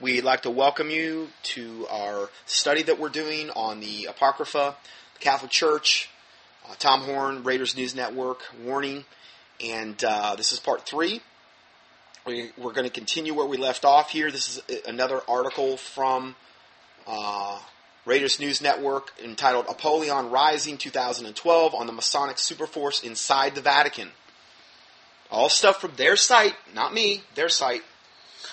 We'd like to welcome you to our study that we're doing on the Apocrypha, the Catholic Church, uh, Tom Horn, Raiders News Network, Warning, and uh, this is part three. We, are going to continue where we left off here. This is another article from uh, Raiders News Network entitled Apollyon Rising 2012 on the Masonic Superforce Inside the Vatican. All stuff from their site, not me, their site.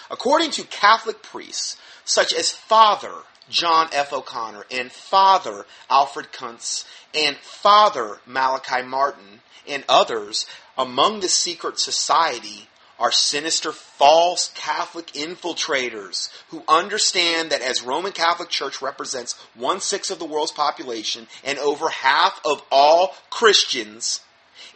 According to Catholic priests, such as Father John F. O'Connor and Father Alfred Kunz and Father Malachi Martin and others, among the secret society are sinister false Catholic infiltrators who understand that as Roman Catholic Church represents one sixth of the world's population and over half of all Christians,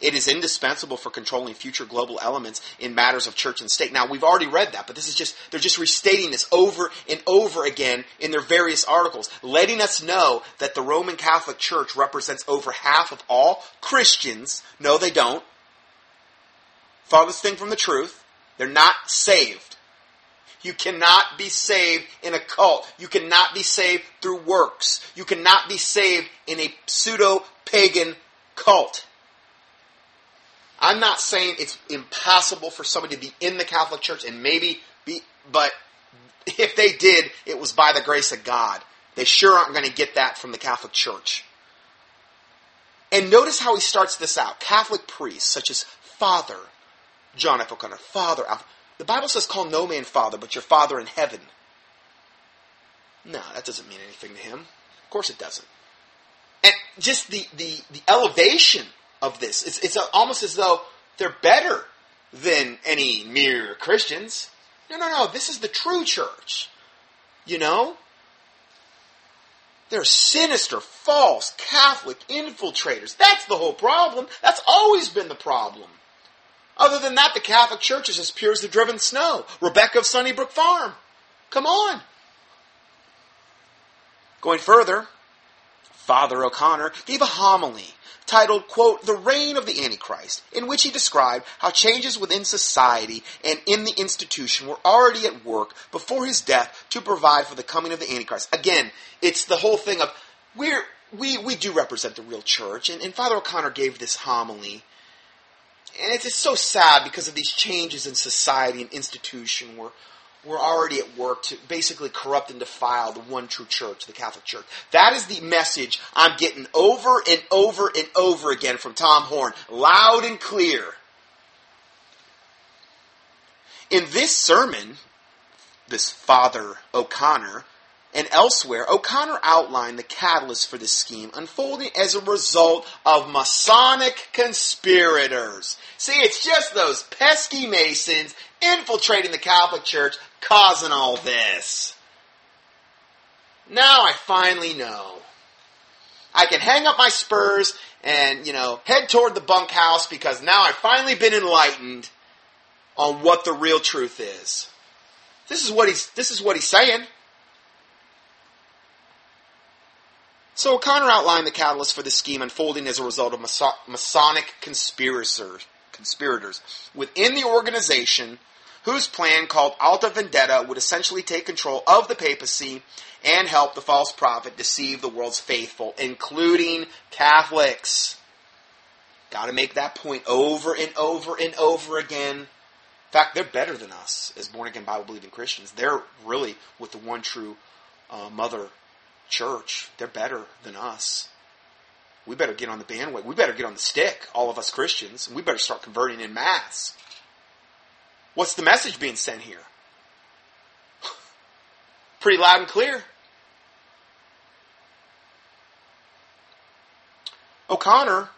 it is indispensable for controlling future global elements in matters of church and state. Now, we've already read that, but this is just, they're just restating this over and over again in their various articles, letting us know that the Roman Catholic Church represents over half of all Christians. No, they don't farthest thing from the truth. They're not saved. You cannot be saved in a cult. You cannot be saved through works. You cannot be saved in a pseudo pagan cult. I'm not saying it's impossible for somebody to be in the Catholic Church and maybe be, but if they did, it was by the grace of God. They sure aren't going to get that from the Catholic Church. And notice how he starts this out. Catholic priests, such as Father, John F. O'Connor, Father. The Bible says, call no man father, but your Father in heaven. No, that doesn't mean anything to him. Of course it doesn't. And just the, the, the elevation of this, it's, it's almost as though they're better than any mere Christians. No, no, no. This is the true church. You know? They're sinister, false, Catholic infiltrators. That's the whole problem. That's always been the problem. Other than that, the Catholic Church is as pure as the driven snow. Rebecca of Sunnybrook Farm. Come on. Going further, Father O'Connor gave a homily titled, quote, The Reign of the Antichrist, in which he described how changes within society and in the institution were already at work before his death to provide for the coming of the Antichrist. Again, it's the whole thing of we're, we, we do represent the real church, and, and Father O'Connor gave this homily and it's just so sad because of these changes in society and institution. We're, we're already at work to basically corrupt and defile the one true church, the Catholic Church. That is the message I'm getting over and over and over again from Tom Horn, loud and clear. In this sermon, this Father O'Connor and elsewhere, O'Connor outlined the catalyst for this scheme unfolding as a result of Masonic conspirators. See, it's just those pesky Masons infiltrating the Catholic Church causing all this. Now I finally know. I can hang up my spurs and, you know, head toward the bunkhouse because now I've finally been enlightened on what the real truth is. This is what he's this is what he's saying. So O'Connor outlined the catalyst for the scheme unfolding as a result of Masonic conspirators, conspirators within the organization whose plan called Alta Vendita would essentially take control of the papacy and help the false prophet deceive the world's faithful, including Catholics. Got to make that point over and over and over again. In fact, they're better than us as born again Bible believing Christians. They're really with the one true uh, mother church. They're better than us. We better get on the bandwagon. We better get on the stick, all of us Christians, and we better start converting in mass. What's the message being sent here? Pretty loud and clear. O'Connor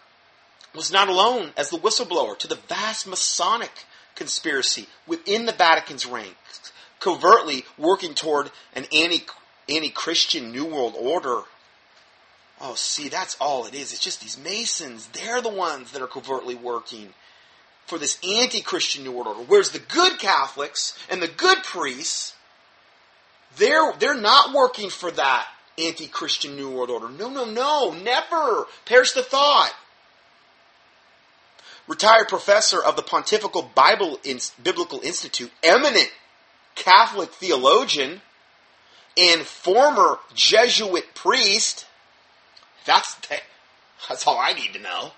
was not alone as the whistleblower to the vast Masonic conspiracy within the Vatican's ranks, covertly working toward an anti any Christian New World Order. Oh, see, that's all it is. It's just these Masons. They're the ones that are covertly working for this anti Christian New World Order. Whereas the good Catholics and the good priests, they're, they're not working for that anti Christian New World Order. No, no, no, never. Perish the thought. Retired professor of the Pontifical Bible Biblical Institute, eminent Catholic theologian and former Jesuit priest. That's that's all I need to know.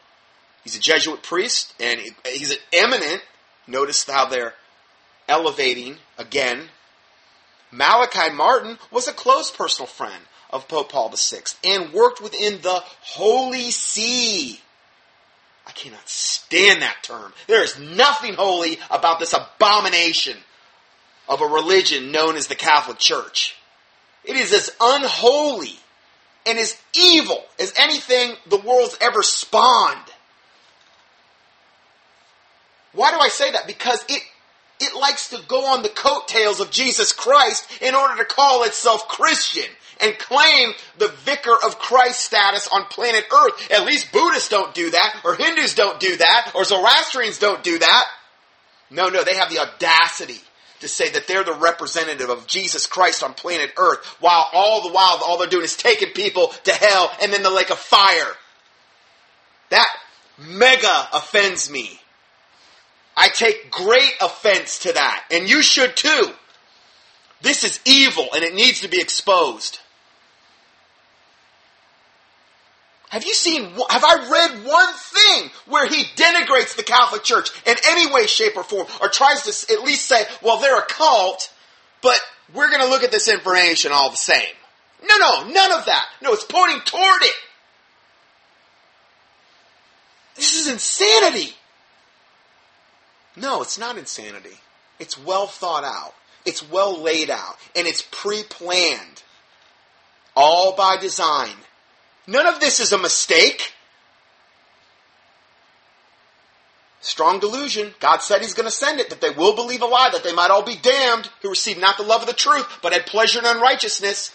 He's a Jesuit priest, and he's an eminent. Notice how they're elevating again. Malachi Martin was a close personal friend of Pope Paul VI and worked within the Holy See. I cannot stand that term. There is nothing holy about this abomination of a religion known as the Catholic Church. It is as unholy and as evil as anything the world's ever spawned. Why do I say that? Because it it likes to go on the coattails of Jesus Christ in order to call itself Christian and claim the vicar of Christ status on planet Earth. At least Buddhists don't do that, or Hindus don't do that, or Zoroastrians don't do that. No, no, they have the audacity to say that they're the representative of Jesus Christ on planet Earth, while all the while all they're doing is taking people to hell and then the lake of fire. That mega offends me. I take great offense to that, and you should too. This is evil and it needs to be exposed. Have you seen, have I read one thing where he denigrates the Catholic Church in any way, shape, or form, or tries to at least say, well, they're a cult, but we're going to look at this information all the same? No, no, none of that. No, it's pointing toward it. This is insanity. No, it's not insanity. It's well thought out. It's well laid out. And it's pre planned. All by design. None of this is a mistake. Strong delusion. God said He's going to send it, that they will believe a lie, that they might all be damned, who receive not the love of the truth, but had pleasure in unrighteousness.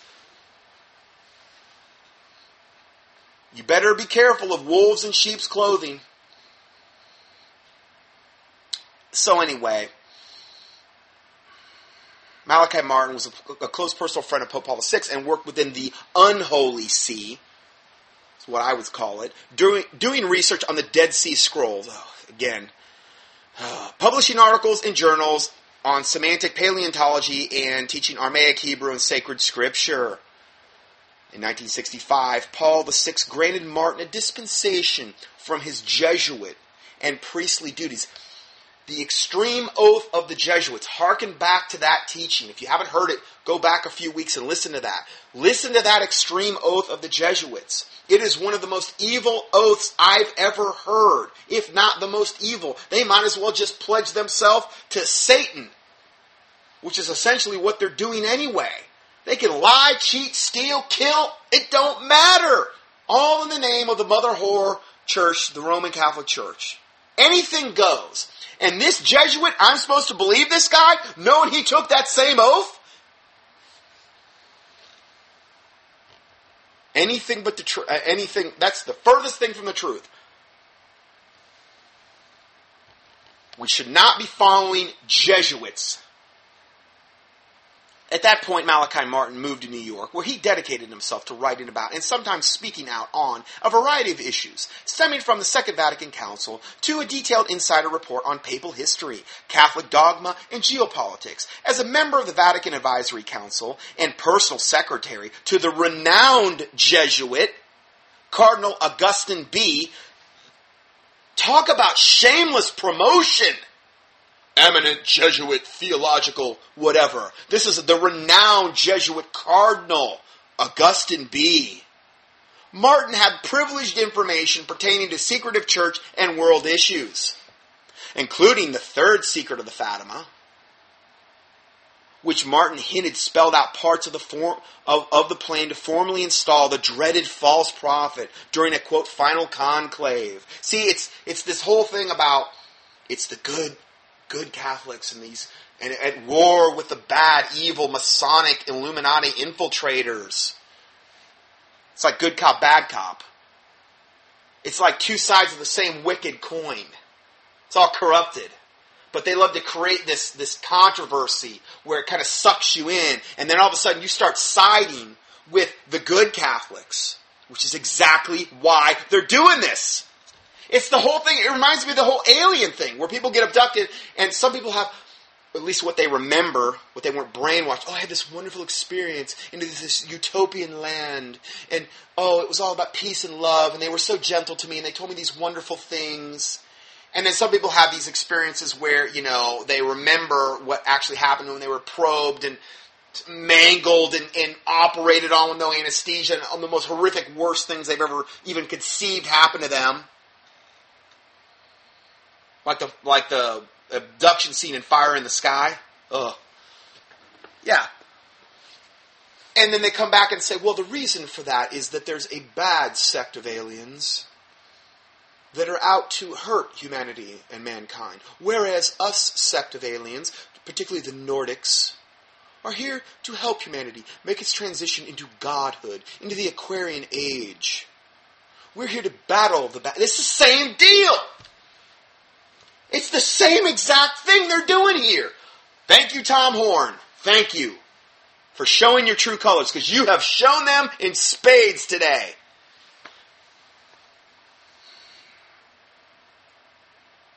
You better be careful of wolves in sheep's clothing. So, anyway, Malachi Martin was a, a, close personal friend of Pope Paul VI and worked within the unholy see what I would call it, doing, doing research on the Dead Sea Scrolls. Oh, again, publishing articles in journals on semantic paleontology and teaching Aramaic, Hebrew, and sacred scripture. In 1965, Paul VI granted Martin a dispensation from his Jesuit and priestly duties. The extreme oath of the Jesuits. Harken back to that teaching. If you haven't heard it, go back a few weeks and listen to that. Listen to that extreme oath of the Jesuits. It is one of the most evil oaths I've ever heard, if not the most evil. They might as well just pledge themselves to Satan, which is essentially what they're doing anyway. They can lie, cheat, steal, kill. It don't matter. All in the name of the mother whore church, the Roman Catholic Church. Anything goes. And this Jesuit, I'm supposed to believe this guy, knowing he took that same oath? Anything but the truth. Anything that's the furthest thing from the truth. We should not be following Jesuits. At that point, Malachi Martin moved to New York, where he dedicated himself to writing about and sometimes speaking out on a variety of issues, stemming from the Second Vatican Council to a detailed insider report on papal history, Catholic dogma, and geopolitics. As a member of the Vatican Advisory Council and personal secretary to the renowned Jesuit, Cardinal Augustine Bea, talk about shameless promotion eminent Jesuit theological whatever. This is the renowned Jesuit cardinal, Augustine Bea Martin had privileged information pertaining to secretive church and world issues, including the third secret of the Fatima, which Martin hinted spelled out parts of the form of, of the plan to formally install the dreaded false prophet during a quote final conclave. See, it's it's this whole thing about it's the good good Catholics and these and at war with the bad, evil Masonic Illuminati infiltrators. It's like good cop, bad cop. It's like two sides of the same wicked coin. It's all corrupted. But they love to create this, this controversy where it kind of sucks you in, and then all of a sudden you start siding with the good Catholics, which is exactly why they're doing this. It's the whole thing. It reminds me of the whole alien thing where people get abducted and some people have at least what they remember, what they weren't brainwashed. Oh, I had this wonderful experience into this utopian land, and oh, it was all about peace and love, and they were so gentle to me, and they told me these wonderful things. And then some people have these experiences where, you know, they remember what actually happened when they were probed and mangled and, and operated on with no anesthesia and on the most horrific, worst things they've ever even conceived happened to them. Like the like the abduction scene in Fire in the Sky. Ugh. Yeah. And then they come back and say, well, the reason for that is that there's a bad sect of aliens that are out to hurt humanity and mankind. Whereas us sect of aliens, particularly the Nordics, are here to help humanity make its transition into godhood, into the Aquarian age. We're here to battle the bad. It's the same deal. It's the same exact thing they're doing here. Thank you, Tom Horn. Thank you for showing your true colors because you have shown them in spades today.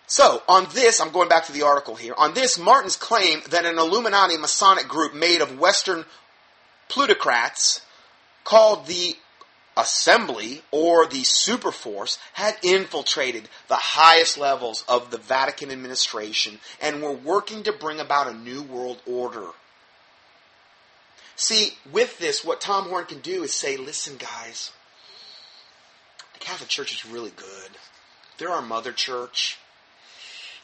So, on this, I'm going back to the article here. On this, Martin's claim that an Illuminati Masonic group made of Western plutocrats called the Assembly or the Superforce had infiltrated the highest levels of the Vatican administration and were working to bring about a new world order. See, with this, what Tom Horn can do is say, listen, guys, the Catholic Church is really good. They're our mother church.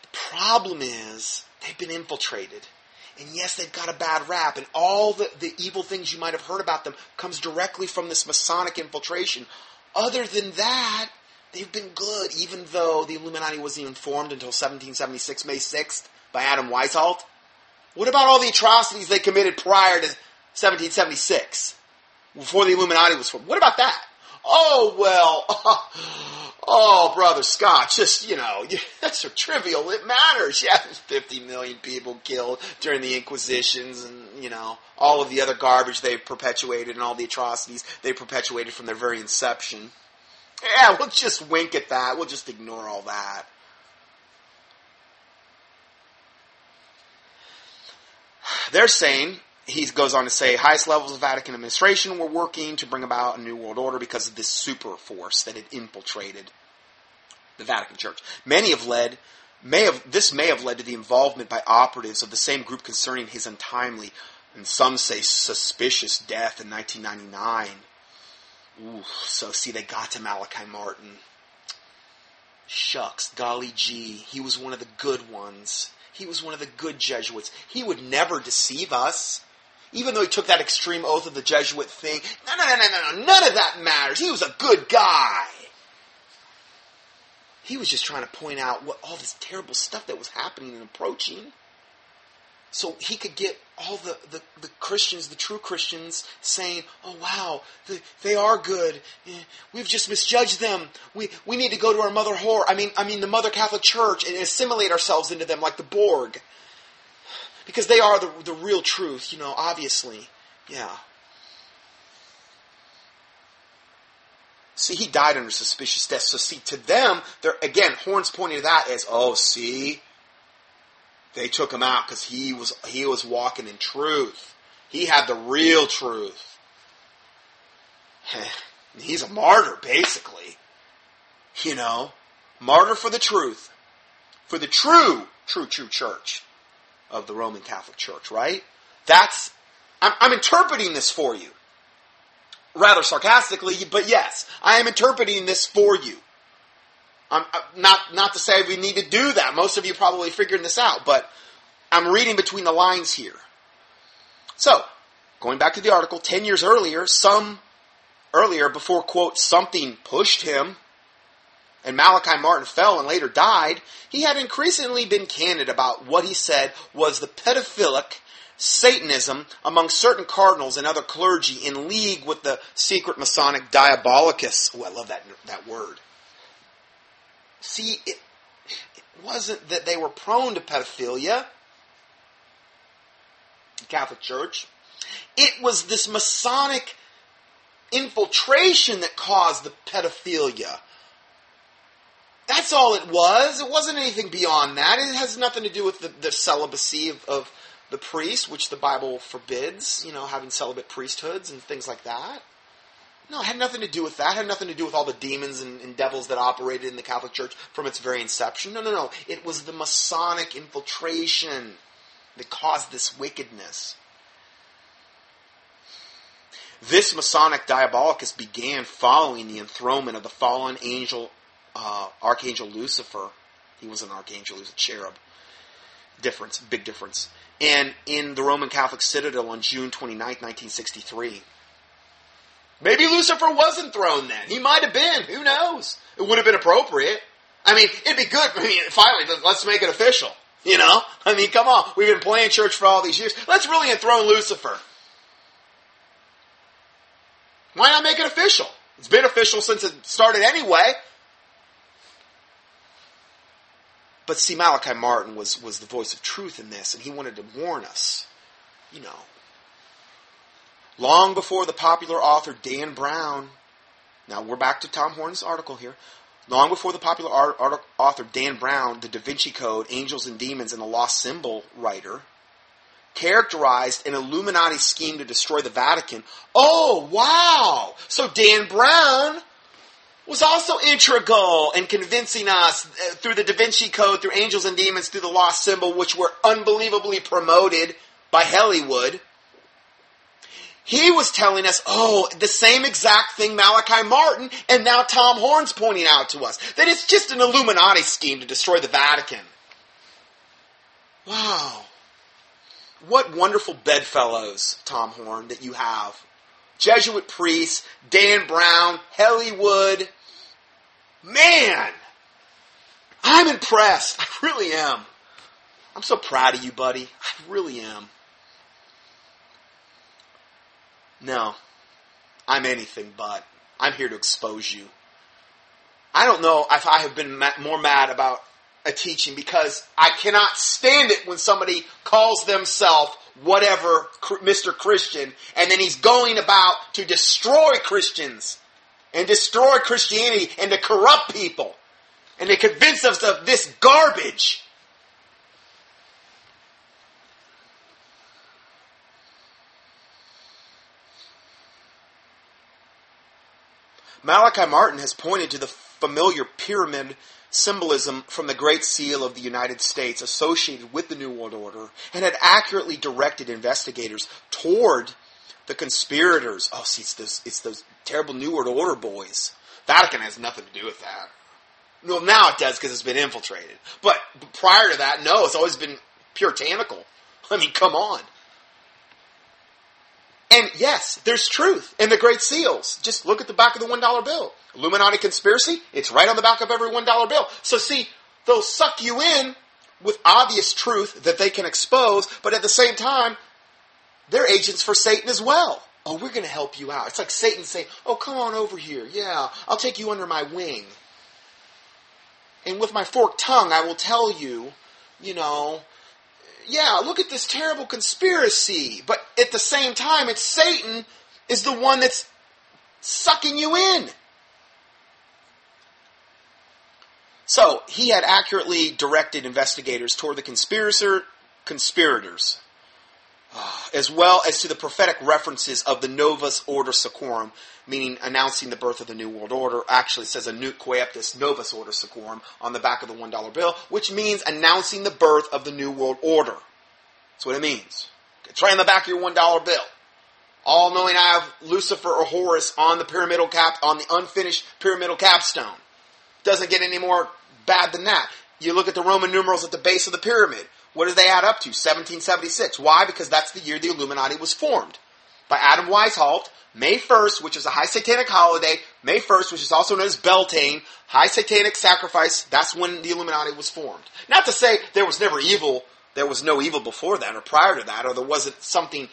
The problem is, they've been infiltrated. And yes, they've got a bad rap, and all the, the evil things you might have heard about them comes directly from this Masonic infiltration. Other than that, they've been good, even though the Illuminati wasn't even formed until 1776, May 6th, by Adam Weishaupt. What about all the atrocities they committed prior to 1776, before the Illuminati was formed? What about that? Oh, well, Oh, brother Scott, just you know, that's so trivial. It matters. Yeah, 50 million people killed during the Inquisitions, and you know all of the other garbage they perpetuated and all the atrocities they perpetuated from their very inception. Yeah, we'll just wink at that. We'll just ignore all that. They're saying he goes on to say highest levels of Vatican administration were working to bring about a new world order because of this super force that had infiltrated the Vatican Church. Many have led may have this may have led to the involvement by operatives of the same group concerning his untimely and some say suspicious death in 1999. Ooh, so see they got to Malachi Martin. Shucks, golly gee, he was one of the good ones. He was one of the good Jesuits. He would never deceive us even though he took that extreme oath of the Jesuit thing, no, no, no, no, no, none of that matters. He was a good guy. He was just trying to point out what all this terrible stuff that was happening and approaching. So he could get all the, the, the Christians, the true Christians, saying, oh wow, they, they are good. Eh, we've just misjudged them. We, we need to go to our mother whore, I mean, I mean the mother Catholic Church and assimilate ourselves into them like the Borg because they are the, the real truth, you know, obviously. Yeah. See, he died under suspicious death. So, see, to them, they're, again, Horn's pointing to that as, oh, see, they took him out because he was he was walking in truth. He had the real truth. He's a martyr, basically. You know, martyr for the truth, for the true, true, true church of the Roman Catholic Church, right? That's, I'm, I'm interpreting this for you. Rather sarcastically, but yes, I am interpreting this for you. I'm, uh, not, not to say we need to do that. Most of you probably figuring this out, but I'm reading between the lines here. So, going back to the article, 10 years earlier, some, earlier, before, quote, something pushed him, and Malachi Martin fell and later died, he had increasingly been candid about what he said was the pedophilic Satanism among certain cardinals and other clergy in league with the secret Masonic diabolicus. Oh, I love that, that word. See, it, it wasn't that they were prone to pedophilia, the Catholic Church. It was this Masonic infiltration that caused the pedophilia That's all it was. It wasn't anything beyond that. It has nothing to do with the, the celibacy of, of the priest, which the Bible forbids, you know, having celibate priesthoods and things like that. No, it had nothing to do with that. It had nothing to do with all the demons and, and, devils that operated in the Catholic Church from its very inception. No, no, no. It was the Masonic infiltration that caused this wickedness. This Masonic diabolicus began following the enthronement of the fallen angel, uh, Archangel Lucifer. He was an archangel, he was a cherub. Difference, big difference. And in the Roman Catholic citadel on June 29, 1963. Maybe Lucifer wasn't thrown then. He might have been. Who knows? It would have been appropriate. I mean, it'd be good. I mean, finally, let's make it official. You know? I mean, come on. We've been playing church for all these years. Let's really enthrone Lucifer. Why not make it official? It's been official since it started anyway. But see, Malachi Martin was, was the voice of truth in this, and he wanted to warn us. You know, long before the popular author Dan Brown, now we're back to Tom Horn's article here. Long before the popular art, art, author Dan Brown, the Da Vinci Code, Angels and Demons, and the Lost Symbol writer, characterized an Illuminati scheme to destroy the Vatican. Oh, wow! So Dan Brown was also integral in convincing us uh, through the Da Vinci Code, through Angels and Demons, through the Lost Symbol, which were unbelievably promoted by Hollywood. He was telling us, oh, the same exact thing Malachi Martin and now Tom Horn's pointing out to us. That it's just an Illuminati scheme to destroy the Vatican. Wow. What wonderful bedfellows, Tom Horn, that you have. Jesuit priests, Dan Brown, Hollywood. Man, I'm impressed. I really am. I'm so proud of you, buddy. I really am. No, I'm anything but. I'm here to expose you. I don't know if I have been more mad about a teaching because I cannot stand it when somebody calls themselves whatever Mr. Christian and then he's going about to destroy Christians and destroy Christianity and to corrupt people and to convince us of this garbage. Malachi Martin has pointed to the familiar pyramid symbolism from the Great Seal of the United States associated with the New World Order and had accurately directed investigators toward the conspirators. Oh, see, it's those, it's those terrible New World Order boys. Vatican has nothing to do with that. Well, now it does because it's been infiltrated. But prior to that, no, it's always been puritanical. I mean, come on. And yes, there's truth in the Great Seals. Just look at the back of the $1 bill. Illuminati conspiracy, it's right on the back of every $1 bill. So see, they'll suck you in with obvious truth that they can expose, but at the same time, they're agents for Satan as well. Oh, we're going to help you out. It's like Satan saying, Oh, come on over here. Yeah, I'll take you under my wing. And with my forked tongue, I will tell you, you know, yeah, look at this terrible conspiracy. But at the same time, it's Satan is the one that's sucking you in. So he had accurately directed investigators toward the conspirator, conspirators, as well as to the prophetic references of the Novus Ordo Seclorum, meaning announcing the birth of the New World Order. Actually, says a Nunc Coeptis Novus Ordo Seclorum on the back of the $1 bill, which means announcing the birth of the New World Order. That's what it means. It's right on the back of your $1 bill. All knowing I have Lucifer or Horus on the pyramidal cap, on the unfinished pyramidal capstone. Doesn't get any more bad than that. You look at the Roman numerals at the base of the pyramid. What do they add up to? 1776. Why? Because that's the year the Illuminati was formed. By Adam Weishaupt, May 1st, which is a high satanic holiday, May 1st, which is also known as Beltane, high satanic sacrifice, that's when the Illuminati was formed. Not to say there was never evil, there was no evil before that or prior to that, or there wasn't something,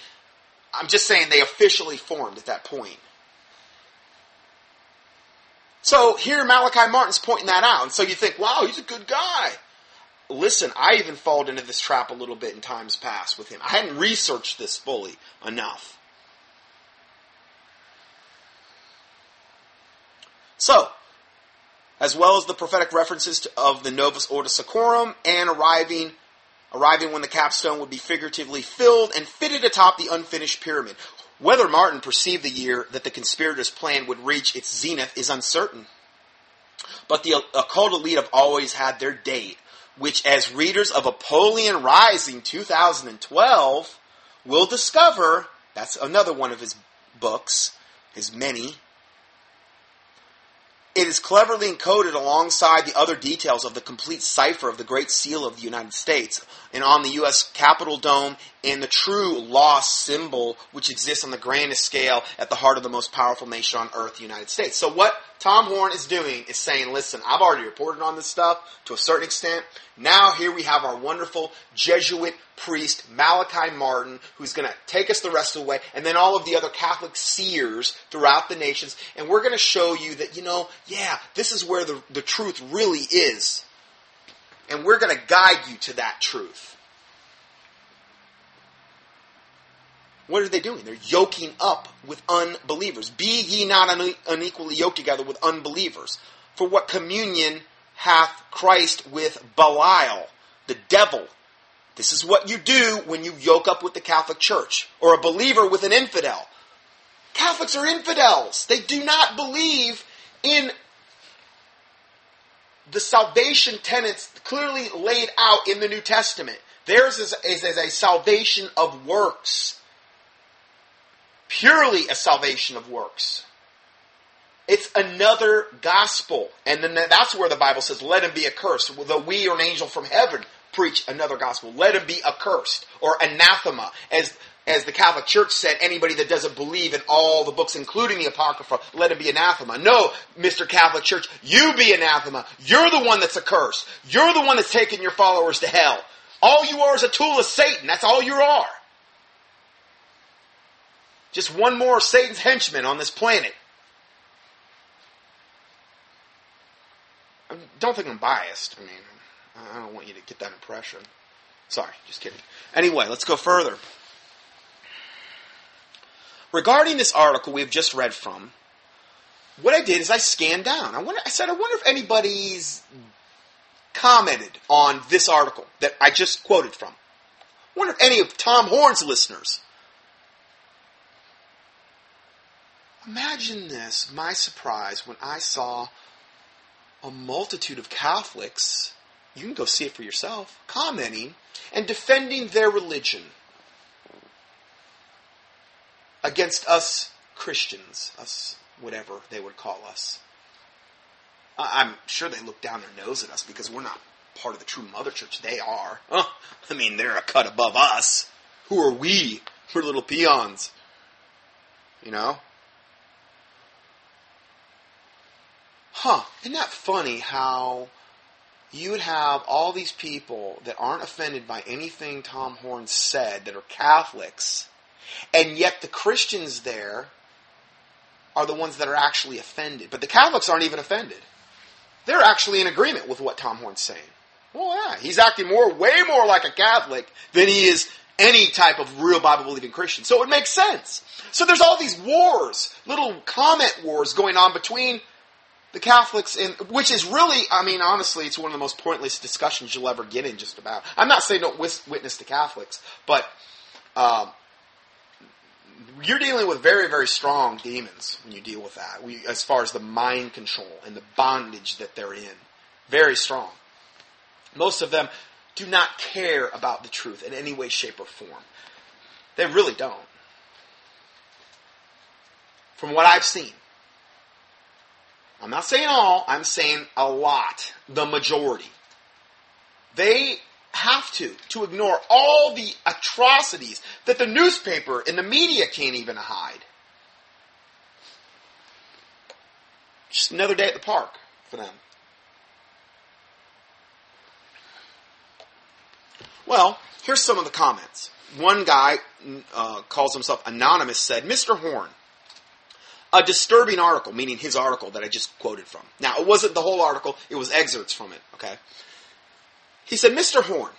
I'm just saying they officially formed at that point. So here Malachi Martin's pointing that out. And so you think, wow, he's a good guy. Listen, I even fallen into this trap a little bit in times past with him. I hadn't researched this fully enough. So, as well as the prophetic references to, of the Novus Ordo Seclorum and arriving arriving when the capstone would be figuratively filled and fitted atop the unfinished pyramid. Whether Martin perceived the year that the conspirators' plan would reach its zenith is uncertain. But the occult elite have always had their date, which, as readers of Apollyon Rising 2012 will discover, that's another one of his books, his many, it is cleverly encoded alongside the other details of the complete cipher of the Great Seal of the United States and on the U.S. Capitol Dome and the true lost symbol which exists on the grandest scale at the heart of the most powerful nation on earth, the United States. So what Tom Horn is doing is saying, listen, I've already reported on this stuff to a certain extent. Now here we have our wonderful Jesuit priest, Malachi Martin, who's going to take us the rest of the way, and then all of the other Catholic seers throughout the nations. And we're going to show you that, you know, yeah, this is where the, the truth really is. And we're going to guide you to that truth. What are they doing? They're yoking up with unbelievers. Be ye not unequally yoked together with unbelievers. For what communion hath Christ with Belial, the devil? This is what you do when you yoke up with the Catholic Church, or a believer with an infidel. Catholics are infidels. They do not believe in the salvation tenets clearly laid out in the New Testament. Theirs is, is, is a salvation of works. Purely a salvation of works. It's another gospel. And then that's where the Bible says, let him be accursed. Though we or an angel from heaven preach another gospel. Let him be accursed or anathema. As, as the Catholic Church said, anybody that doesn't believe in all the books, including the Apocrypha, let him be anathema. No, Mr. Catholic Church, you be anathema. You're the one that's accursed. You're the one that's taking your followers to hell. All you are is a tool of Satan. That's all you are. Just one more Satan's henchman on this planet. I don't think I'm biased. I mean, I don't want you to get that impression. Sorry, just kidding. Anyway, let's go further. Regarding this article we've just read from, what I did is I scanned down. I, wonder, I said, I wonder if anybody's commented on this article that I just quoted from. I wonder if any of Tom Horn's listeners. Imagine this, my surprise, when I saw a multitude of Catholics you can go see it for yourself, commenting and defending their religion against us Christians, us whatever they would call us. I'm sure they look down their nose at us because we're not part of the true mother church. They are. I mean, they're a cut above us. Who are we? We're little peons. You know? Huh. Isn't that funny how you would have all these people that aren't offended by anything Tom Horn said that are Catholics, and yet the Christians there are the ones that are actually offended. But the Catholics aren't even offended. They're actually in agreement with what Tom Horn's saying. Well, yeah, he's acting more, way more like a Catholic than he is any type of real Bible believing Christian. So it makes sense. So there's all these wars, little comment wars going on between the Catholics, in, which is really, I mean, honestly, it's one of the most pointless discussions you'll ever get in. Just about. I'm not saying don't witness to Catholics, but um, you're dealing with very, very strong demons when you deal with that. We, as far as the mind control and the bondage that they're in, very strong. Most of them do not care about the truth in any way, shape, or form. They really don't. From what I've seen. I'm not saying all, I'm saying a lot, the majority. They have to, to ignore all the atrocities that the newspaper and the media can't even hide. Just another day at the park for them. Well, here's some of the comments. One guy uh, calls himself Anonymous said, Mr. Horn, a disturbing article, meaning his article that I just quoted from. Now, it wasn't the whole article, it was excerpts from it, okay? He said, Mr. Horn,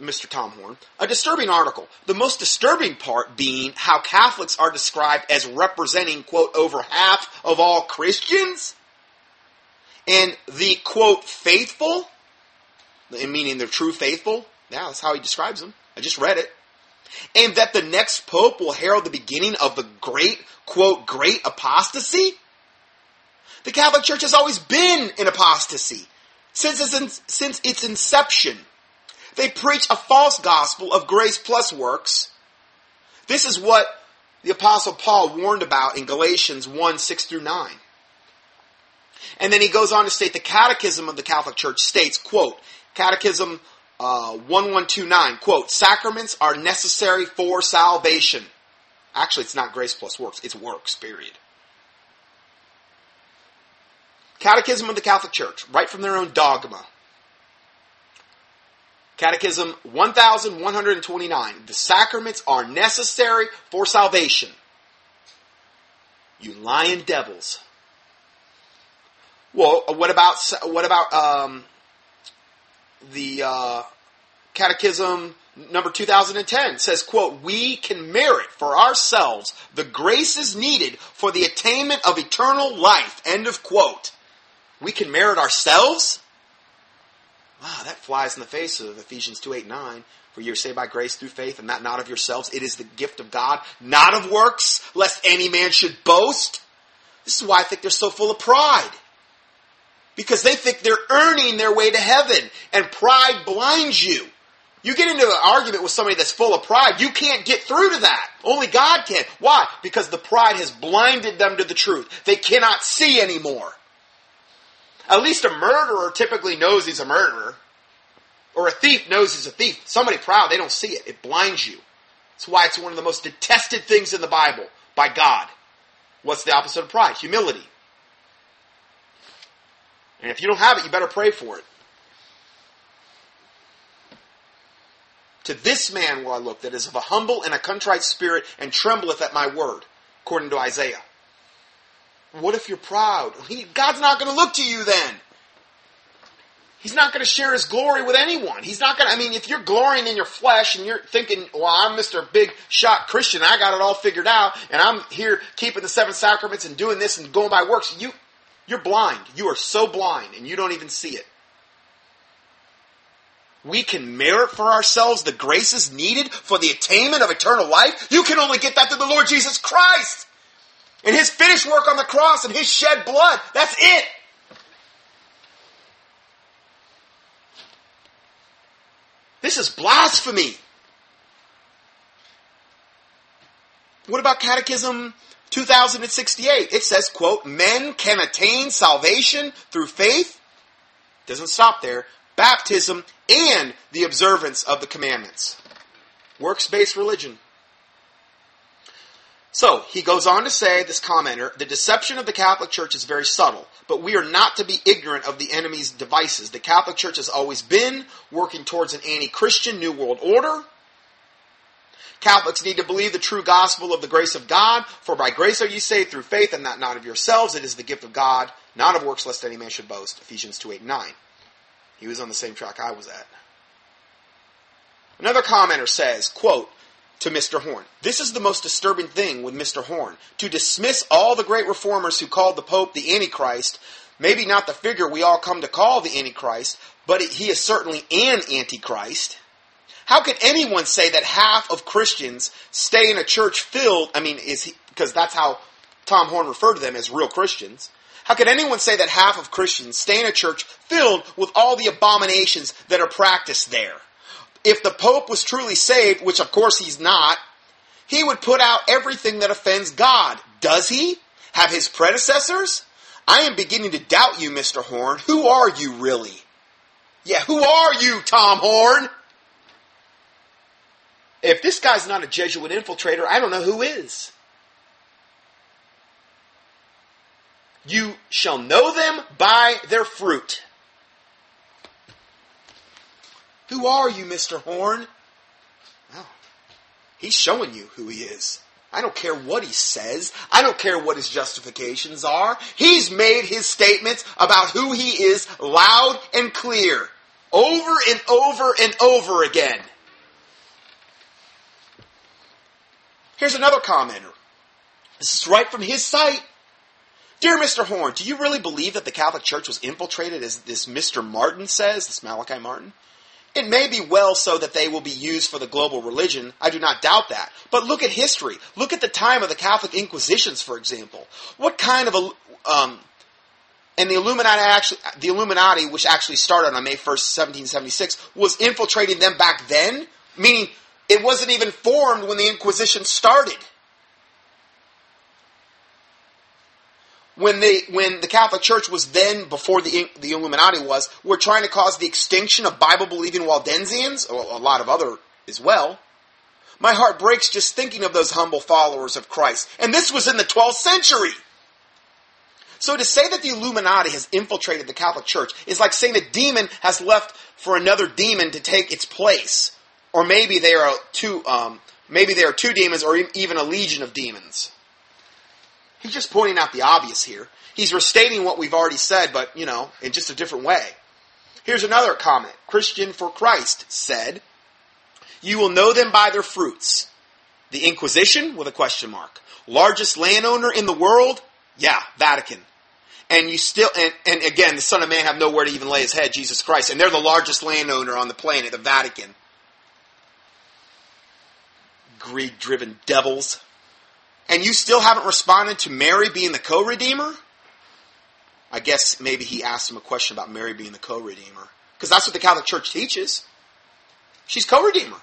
Mr. Tom Horn, a disturbing article. The most disturbing part being how Catholics are described as representing, quote, over half of all Christians? and the quote faithful, meaning the true faithful. Yeah, that's how he describes them. I just read it. And that the next pope will herald the beginning of the great, quote, great apostasy. The Catholic Church has always been in apostasy since its, in, since its inception. They preach a false gospel of grace plus works. This is what the Apostle Paul warned about in Galatians 1 6 through 9. And then he goes on to state the Catechism of the Catholic Church states, quote, Catechism uh, 1129, quote, sacraments are necessary for salvation. Actually, it's not grace plus works, it's works, period. Catechism of the Catholic Church, right from their own dogma. Catechism 1129. The sacraments are necessary for salvation. You lying devils. Well, what about what about um, the uh, Catechism number 2010 says, quote, we can merit for ourselves the graces needed for the attainment of eternal life, end of quote. We can merit ourselves? Wow, that flies in the face of Ephesians 2 8 9. For you're saved by grace through faith, and that not of yourselves. It is the gift of God, not of works, lest any man should boast. This is why I think they're so full of pride. Because they think they're earning their way to heaven, and pride blinds you. You get into an argument with somebody that's full of pride, you can't get through to that. Only God can. Why? Because the pride has blinded them to the truth. They cannot see anymore. At least a murderer typically knows he's a murderer. Or a thief knows he's a thief. Somebody proud, they don't see it. It blinds you. That's why it's one of the most detested things in the Bible by God. What's the opposite of pride? Humility. And if you don't have it, you better pray for it. To this man will I look that is of a humble and a contrite spirit and trembleth at my word, according to Isaiah. What if you're proud? God's not going to look to you then. He's not going to share his glory with anyone. He's not going to, I mean, if you're glorying in your flesh and you're thinking, well, I'm Mr. Big Shot Christian, I got it all figured out, and I'm here keeping the seven sacraments and doing this and going by works, you, you're blind. You are so blind and you don't even see it. We can merit for ourselves the graces needed for the attainment of eternal life. You can only get that through the Lord Jesus Christ and his finished work on the cross and his shed blood. That's it. This is blasphemy. What about Catechism 2068? It says, quote, men can attain salvation through faith. Doesn't stop there. Baptism and the observance of the commandments. Works based religion. So, he goes on to say, this commenter, the deception of the Catholic Church is very subtle, but we are not to be ignorant of the enemy's devices. The Catholic Church has always been working towards an anti Christian New World Order. Catholics need to believe the true gospel of the grace of God, for by grace are ye saved through faith, and that not of yourselves. It is the gift of God, not of works, lest any man should boast. Ephesians 2 8 9. He was on the same track I was at. Another commenter says, quote, to Mr. Horn. This is the most disturbing thing with Mr. Horn. To dismiss all the great reformers who called the Pope the Antichrist, maybe not the figure we all come to call the Antichrist, but he is certainly an Antichrist. How could anyone say that half of Christians stay in a church filled, I mean, is he, because that's how Tom Horn referred to them as real Christians. How could anyone say that half of Christians stay in a church filled with all the abominations that are practiced there? if the Pope was truly saved, which of course he's not, he would put out everything that offends God. Does he? Have his predecessors? I am beginning to doubt you, Mr. Horn. Who are you really? Yeah, who are you, Tom Horn? If this guy's not a Jesuit infiltrator, I don't know who is. You shall know them by their fruit. Who are you, Mr. Horn? Well, he's showing you who he is. I don't care what he says. I don't care what his justifications are. He's made his statements about who he is loud and clear. Over and over and over again. Here's another commenter. This is right from his site. Dear Mr. Horn, do you really believe that the Catholic Church was infiltrated, as this Mr. Martin says, this Malachi Martin? It may be well so that they will be used for the global religion. I do not doubt that. But look at history. Look at the time of the Catholic Inquisitions, for example. What kind of a um, and the Illuminati actually, the Illuminati, which actually started on May 1st, 1776, was infiltrating them back then, meaning it wasn't even formed when the Inquisition started. When they, when the Catholic Church was then, before the, the Illuminati was, were trying to cause the extinction of Bible-believing Waldensians, or a lot of other as well. My heart breaks just thinking of those humble followers of Christ. And this was in the 12th century. So to say that the Illuminati has infiltrated the Catholic Church is like saying a demon has left for another demon to take its place, or maybe they are two, um, maybe there are two demons, or even a legion of demons. He's just pointing out the obvious here. He's restating what we've already said, but you know, in just a different way. Here's another comment. Christian for Christ said, "You will know them by their fruits." The Inquisition with a question mark. Largest landowner in the world? Yeah, Vatican and you still and, and again the son of man have nowhere to even lay his head jesus christ and they're the largest landowner on the planet the vatican greed driven devils. And you still haven't responded to mary being the co-redeemer? I guess maybe he asked him a question about mary being the co-redeemer. Because that's what the catholic church teaches. She's co-redeemer.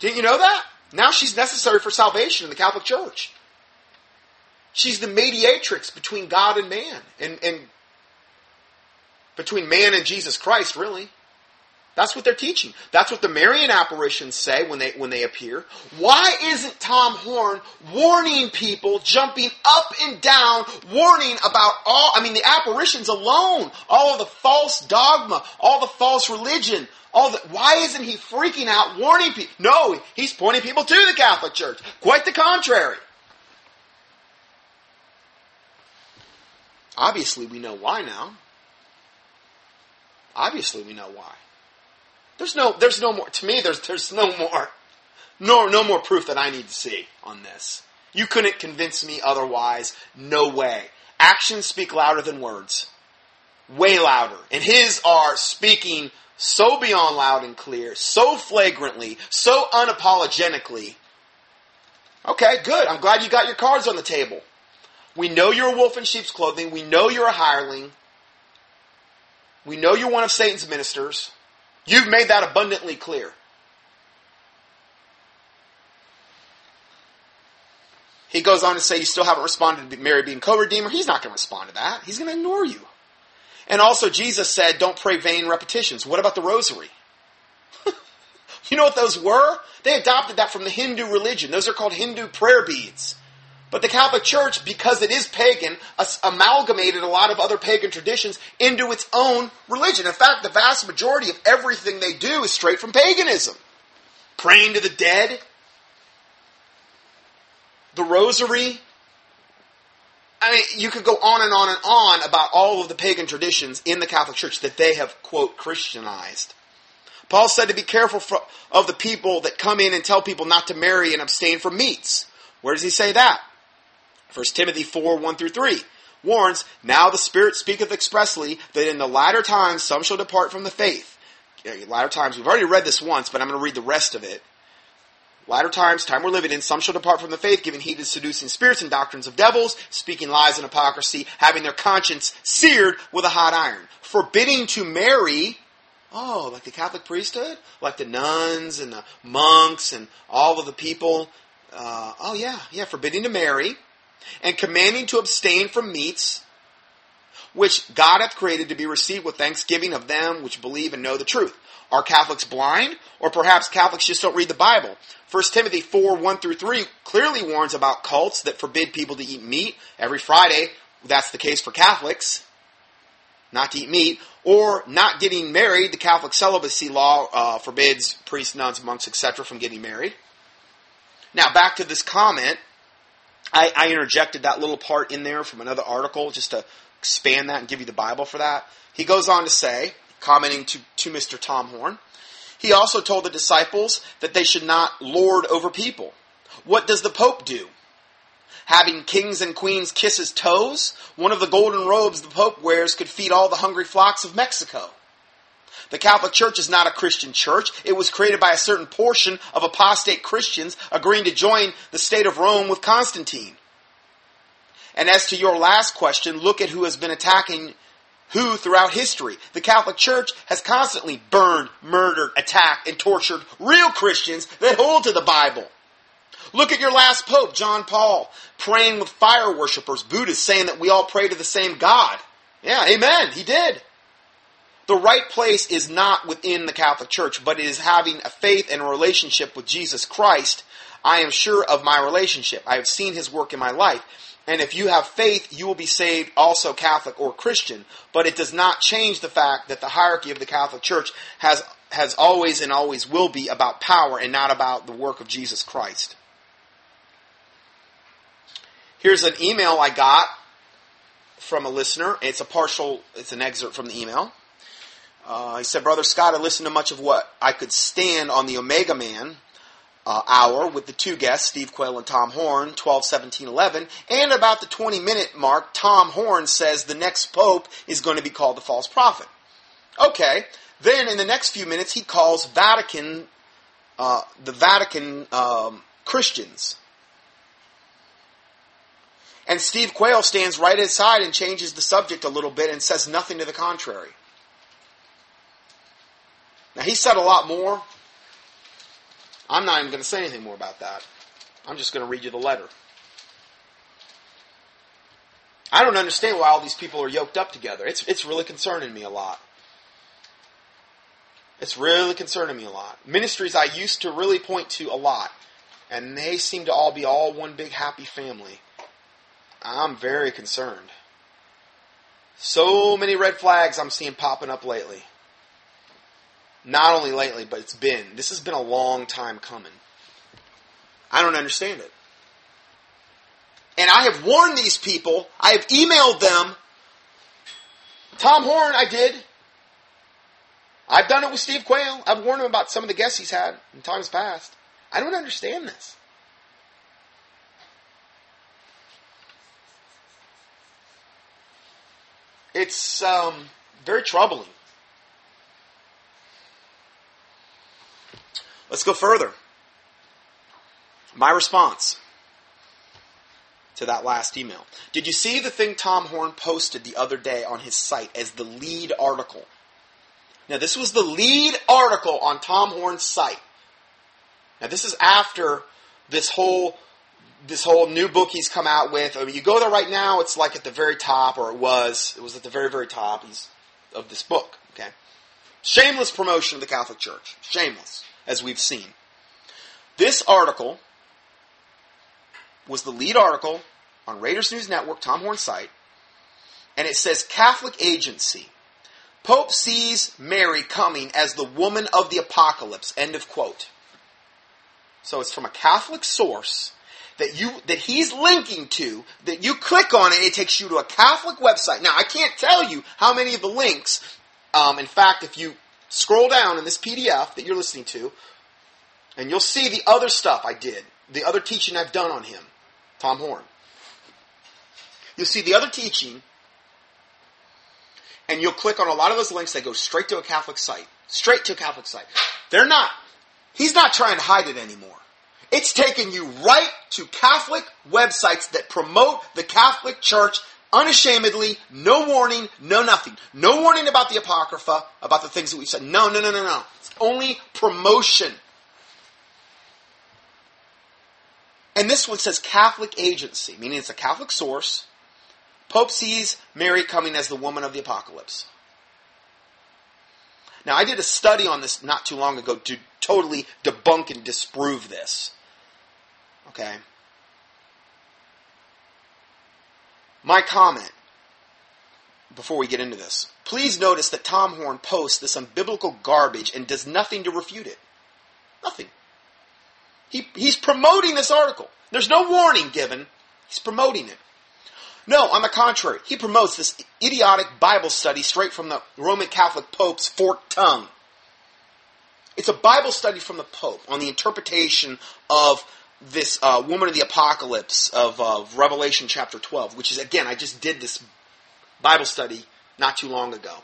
Didn't you know that? Now she's necessary for salvation in the catholic church. She's the mediatrix between God and man, and, and between man and Jesus Christ, really. That's what they're teaching. That's what the Marian apparitions say when they when they appear. Why isn't Tom Horn warning people, jumping up and down, warning about all? I mean, the apparitions alone, all of the false dogma, all the false religion, all the. Why isn't he freaking out, warning people? No, he's pointing people to the Catholic Church. Quite the contrary. Obviously, we know why now. Obviously, we know why. There's no, there's no more. To me, there's, there's no more, no, no more proof that I need to see on this. You couldn't convince me otherwise. No way. Actions speak louder than words. Way louder. And his are speaking so beyond loud and clear, so flagrantly, so unapologetically. Okay, good. I'm glad you got your cards on the table. We know you're a wolf in sheep's clothing. We know you're a hireling. We know you're one of Satan's ministers. You've made that abundantly clear. He goes on to say, You still haven't responded to Mary being co redeemer. He's not going to respond to that. He's going to ignore you. And also, Jesus said, Don't pray vain repetitions. What about the rosary? you know what those were? They adopted that from the Hindu religion. Those are called Hindu prayer beads. But the Catholic Church, because it is pagan, amalgamated a lot of other pagan traditions into its own religion. In fact, the vast majority of everything they do is straight from paganism. Praying to the dead, the rosary. I mean, you could go on and on and on about all of the pagan traditions in the Catholic Church that they have, quote, Christianized. Paul said to be careful for, of the people that come in and tell people not to marry and abstain from meats. Where does he say that? 1 Timothy 4 1 through 3 warns, Now the Spirit speaketh expressly that in the latter times some shall depart from the faith. Latter times, we've already read this once, but I'm going to read the rest of it. Latter times, time we're living in, some shall depart from the faith, giving heed to seducing spirits and doctrines of devils, speaking lies and hypocrisy, having their conscience seared with a hot iron, forbidding to marry Oh, like the Catholic priesthood? Like the nuns and the monks and all of the people? Uh, oh, yeah, yeah, forbidding to marry and commanding to abstain from meats which God hath created to be received with thanksgiving of them which believe and know the truth. Are Catholics blind? Or perhaps Catholics just don't read the Bible? 1 Timothy 4, 1 through 3 clearly warns about cults that forbid people to eat meat. Every Friday, that's the case for Catholics. Not to eat meat. Or not getting married. The Catholic celibacy law uh, forbids priests, nuns, monks, etc. from getting married. Now back to this comment I, I interjected that little part in there from another article just to expand that and give you the Bible for that. He goes on to say, commenting to, to Mr. Tom Horn, he also told the disciples that they should not lord over people. What does the Pope do? Having kings and queens kiss his toes, one of the golden robes the Pope wears could feed all the hungry flocks of Mexico. The Catholic Church is not a Christian church. It was created by a certain portion of apostate Christians agreeing to join the state of Rome with Constantine. And as to your last question, look at who has been attacking who throughout history. The Catholic Church has constantly burned, murdered, attacked, and tortured real Christians that hold to the Bible. Look at your last Pope, John Paul, praying with fire worshippers, Buddhists, saying that we all pray to the same God. Yeah, amen, he did. The right place is not within the Catholic Church, but it is having a faith and a relationship with Jesus Christ. I am sure of my relationship. I have seen his work in my life. And if you have faith, you will be saved, also Catholic or Christian. But it does not change the fact that the hierarchy of the Catholic Church has, has always and always will be about power and not about the work of Jesus Christ. Here's an email I got from a listener. It's a partial, it's an excerpt from the email. Uh, he said, Brother Scott, I listened to much of what I could stand on the Omega Man uh, hour with the two guests, Steve Quayle and Tom Horn, 12, 17, 11. And about the 20 minute mark, Tom Horn says the next pope is going to be called the false prophet. Okay. Then in the next few minutes, he calls Vatican, uh, the Vatican um, Christians. And Steve Quayle stands right aside and changes the subject a little bit and says nothing to the contrary. Now, he said a lot more, I'm not even going to say anything more about that. I'm just going to read you the letter. I don't understand why all these people are yoked up together. It's, it's really concerning me a lot. It's really concerning me a lot. Ministries I used to really point to a lot, and they seem to all be all one big happy family. I'm very concerned. So many red flags I'm seeing popping up lately. Not only lately, but it's been. This has been a long time coming. I don't understand it. And I have warned these people. I have emailed them. Tom Horn, I did. I've done it with Steve Quayle. I've warned him about some of the guests he's had in times past. I don't understand this. It's um, very troubling. Let's go further. My response to that last email. Did you see the thing Tom Horn posted the other day on his site as the lead article? Now, this was the lead article on Tom Horn's site. Now, this is after this whole this whole new book he's come out with. I mean, you go there right now, it's like at the very top, or it was. It was at the very, very top of this book. Okay, shameless promotion of the Catholic Church. Shameless as we've seen. This article was the lead article on Raiders News Network, Tom Horn's site, and it says Catholic Agency. Pope sees Mary coming as the woman of the apocalypse. End of quote. So it's from a Catholic source that you that he's linking to. That you click on it, it takes you to a Catholic website. Now I can't tell you how many of the links. Um, in fact, if you scroll down in this PDF that you're listening to, and you'll see the other stuff I did, the other teaching I've done on him, Tom Horn. You'll see the other teaching, and you'll click on a lot of those links that go straight to a Catholic site. Straight to a Catholic site. They're not, he's not trying to hide it anymore. It's taking you right to Catholic websites that promote the Catholic Church unashamedly, no warning, no nothing. No warning about the Apocrypha, about the things that we've said. No, no, no, no, no. It's only promotion. And this one says Catholic agency, meaning it's a Catholic source. Pope sees Mary coming as the woman of the apocalypse. Now, I did a study on this not too long ago to totally debunk and disprove this. Okay? My comment before we get into this. Please notice that Tom Horn posts this unbiblical garbage and does nothing to refute it. Nothing. He, he's promoting this article. There's no warning given. He's promoting it. No, on the contrary, he promotes this idiotic Bible study straight from the Roman Catholic Pope's forked tongue. It's a Bible study from the Pope on the interpretation of this uh, woman of the apocalypse of uh, Revelation chapter 12, which is, again, I just did this Bible study not too long ago.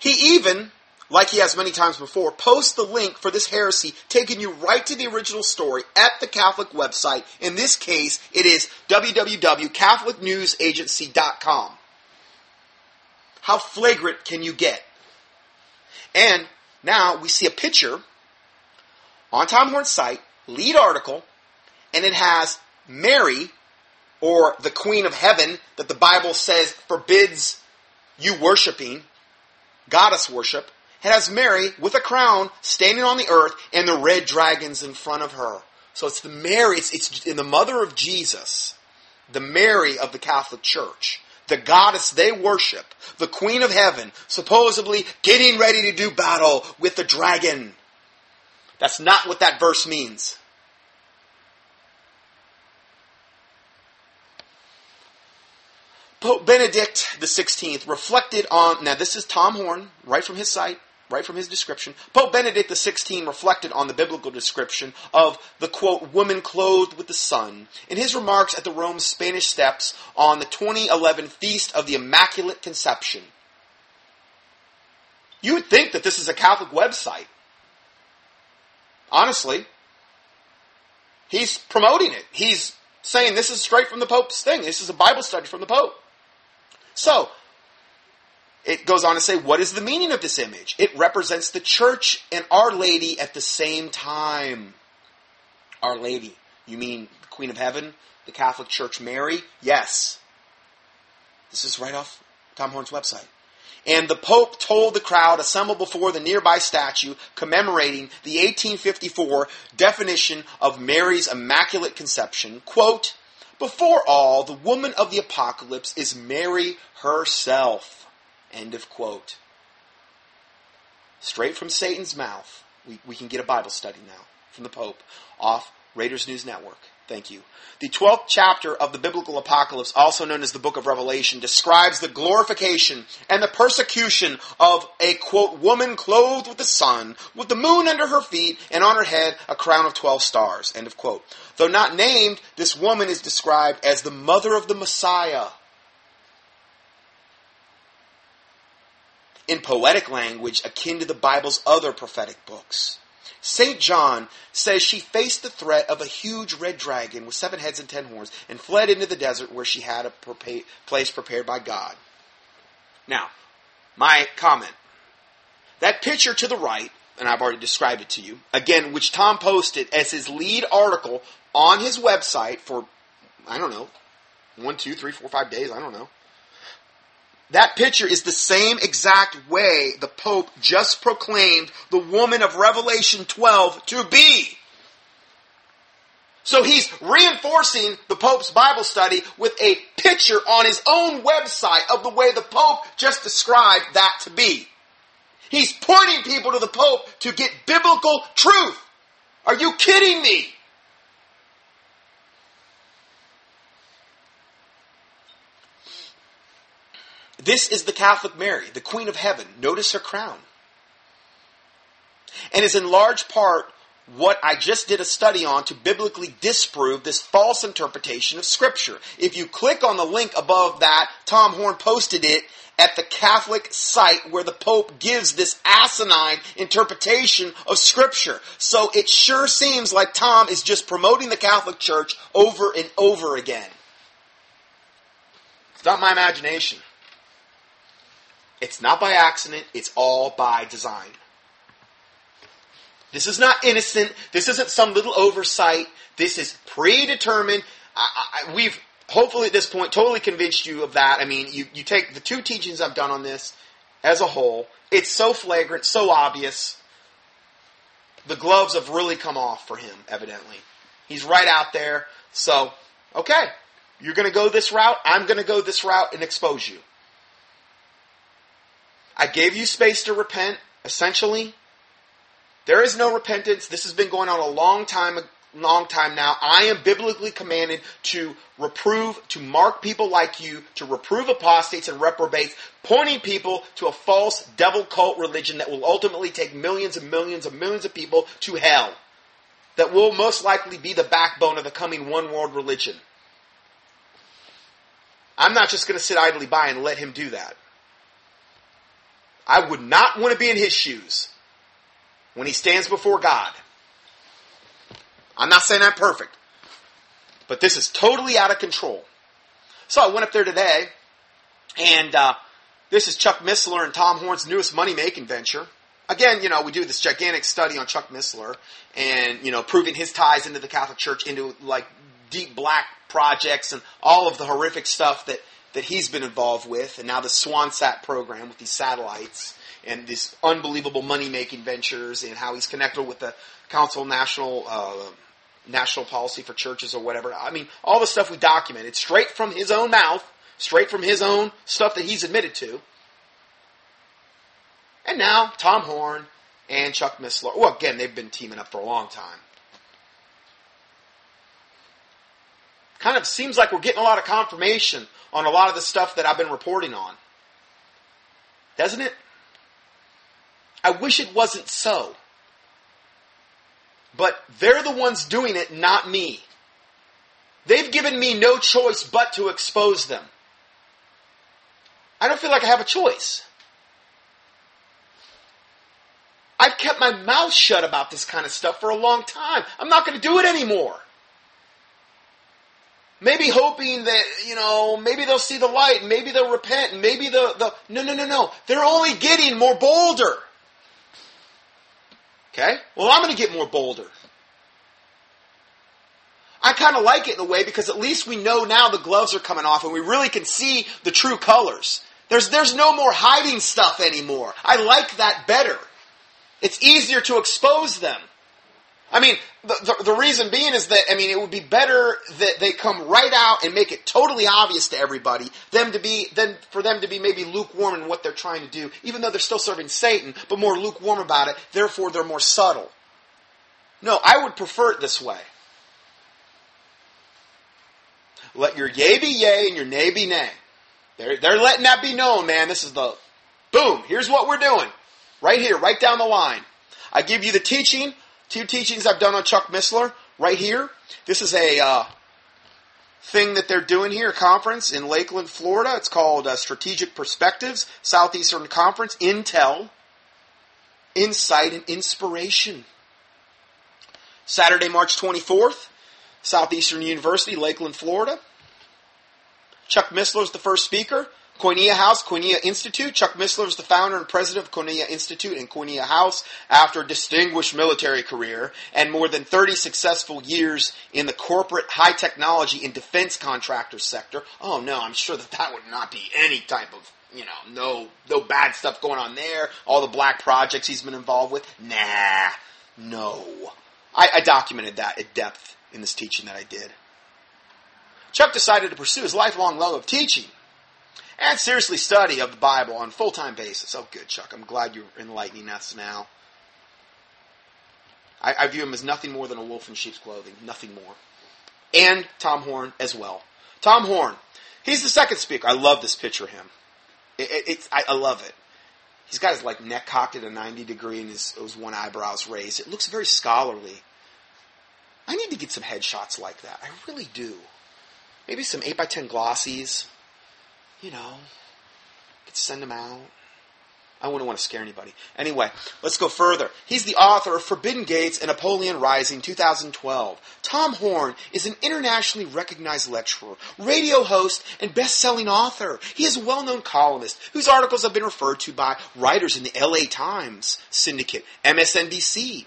He even, like he has many times before, posts the link for this heresy, taking you right to the original story at the Catholic website. In this case, it is www.catholicnewsagency.com. How flagrant can you get? And now we see a picture on Tom Horn's site, lead article, and it has Mary, or the Queen of Heaven, that the Bible says forbids you worshiping, goddess worship. It has Mary with a crown standing on the earth and the red dragons in front of her. So it's the Mary, it's, it's in the mother of Jesus, the Mary of the Catholic Church the goddess they worship, the queen of heaven, supposedly getting ready to do battle with the dragon. That's not what that verse means. Pope Benedict XVI reflected on, now this is Tom Horn, right from his site, right from his description. Pope Benedict XVI reflected on the biblical description of the quote, woman clothed with the sun in his remarks at the Rome Spanish Steps on the 2011 Feast of the Immaculate Conception. You would think that this is a Catholic website. Honestly, he's promoting it. He's saying this is straight from the Pope's thing. This is a Bible study from the Pope. So, it goes on to say, what is the meaning of this image? It represents the church and Our Lady at the same time. Our Lady. You mean the Queen of Heaven? The Catholic Church Mary? Yes. This is right off Tom Horn's website. And the Pope told the crowd assembled before the nearby statue commemorating the 1854 definition of Mary's Immaculate Conception, quote, Before all, the woman of the apocalypse is Mary herself. End of quote. Straight from Satan's mouth, we, we can get a Bible study now from the Pope off Raiders News Network. Thank you. The 12th chapter of the biblical apocalypse, also known as the book of Revelation, describes the glorification and the persecution of a, quote, woman clothed with the sun, with the moon under her feet, and on her head a crown of 12 stars, end of quote. Though not named, this woman is described as the mother of the Messiah. In poetic language, akin to the Bible's other prophetic books. St. John says she faced the threat of a huge red dragon with seven heads and ten horns and fled into the desert where she had a place prepared by God. Now, my comment. That picture to the right, and I've already described it to you, again, which Tom posted as his lead article on his website for, I don't know, one, two, three, four, five days, I don't know. That picture is the same exact way the Pope just proclaimed the woman of Revelation 12 to be. So he's reinforcing the Pope's Bible study with a picture on his own website of the way the Pope just described that to be. He's pointing people to the Pope to get biblical truth. Are you kidding me? This is the Catholic Mary, the Queen of Heaven. Notice her crown. And is in large part what I just did a study on to biblically disprove this false interpretation of Scripture. If you click on the link above that, Tom Horn posted it at the Catholic site where the Pope gives this asinine interpretation of Scripture. So it sure seems like Tom is just promoting the Catholic Church over and over again. It's not my imagination. It's not by accident, it's all by design. This is not innocent. This isn't some little oversight. This is predetermined. I, I, we've hopefully at this point totally convinced you of that. I mean, you, you take the two teachings I've done on this as a whole, it's so flagrant, so obvious. The gloves have really come off for him, evidently. He's right out there. So, okay, you're going to go this route. I'm going to go this route and expose you. I gave you space to repent, essentially. There is no repentance. This has been going on a long time, a long time now. I am biblically commanded to reprove, to mark people like you, to reprove apostates and reprobates, pointing people to a false devil cult religion that will ultimately take millions and millions and millions of people to hell. that will most likely be the backbone of the coming one world religion. I'm not just going to sit idly by and let him do that. I would not want to be in his shoes when he stands before God. I'm not saying I'm perfect, but this is totally out of control. So I went up there today, and uh, this is Chuck Missler and Tom Horn's newest money making venture. Again, you know, we do this gigantic study on Chuck Missler and, you know, proving his ties into the Catholic Church, into like deep black projects and all of the horrific stuff that, that he's been involved with. And now the SwanSat program with these satellites and these unbelievable money making ventures and how he's connected with the Council National, uh, National Policy for Churches or whatever. I mean, all the stuff we document. It's straight from his own mouth, straight from his own stuff that he's admitted to. And now Tom Horn and Chuck Missler. Well, again, they've been teaming up for a long time. Kind of seems like we're getting a lot of confirmation on a lot of the stuff that I've been reporting on. Doesn't it? I wish it wasn't so. But they're the ones doing it, not me. They've given me no choice but to expose them. I don't feel like I have a choice. I've kept my mouth shut about this kind of stuff for a long time. I'm not going to do it anymore. Maybe hoping that, you know, maybe they'll see the light, maybe they'll repent, maybe the, the, no, no, no, no. They're only getting more bolder. Okay? Well, I'm going to get more bolder. I kind of like it in a way because at least we know now the gloves are coming off and we really can see the true colors. There's, there's no more hiding stuff anymore. I like that better. It's easier to expose them. I mean, the, the, the, reason being is that, I mean, it would be better that they come right out and make it totally obvious to everybody, them to be, than for them to be maybe lukewarm in what they're trying to do, even though they're still serving Satan, but more lukewarm about it, therefore they're more subtle. No, I would prefer it this way. Let your yea be yea and your nay be nay. They're, they're letting that be known, man. This is the, boom, here's what we're doing. Right here, right down the line. I give you the teaching, two teachings I've done on Chuck Missler, right here. This is a uh, thing that they're doing here, a conference in Lakeland, Florida. It's called uh, Strategic Perspectives, Southeastern Conference, Intel, Insight and Inspiration. Saturday, March 24th, Southeastern University, Lakeland, Florida. Chuck Missler is the first speaker. Koinonia House, Koinonia Institute. Chuck Missler is the founder and president of Koinonia Institute and Koinonia House after a distinguished military career and more than 30 successful years in the corporate high technology and defense contractor sector. Oh no, I'm sure that that would not be any type of, you know, no, no bad stuff going on there. All the black projects he's been involved with. Nah, no. I, I documented that at depth in this teaching that I did. Chuck decided to pursue his lifelong love of teaching and seriously study of the Bible on a full time basis. Oh, good, Chuck. I'm glad you're enlightening us now. I, I, view him as nothing more than a wolf in sheep's clothing, nothing more. And Tom Horn as well. Tom Horn, he's the second speaker. I love this picture of him. It, it, it's, I, I, love it. He's got his like neck cocked at a 90 degree and his, his one eyebrow's raised. It looks very scholarly. I need to get some headshots like that. I really do. Maybe some 8x10 glossies you know, could send them out. I wouldn't want to scare anybody. Anyway, let's go further. He's the author of Forbidden Gates and Apollyon Rising 2012. Tom Horn is an internationally recognized lecturer, radio host, and best-selling author. He is a well-known columnist whose articles have been referred to by writers in the LA Times Syndicate, MSNBC,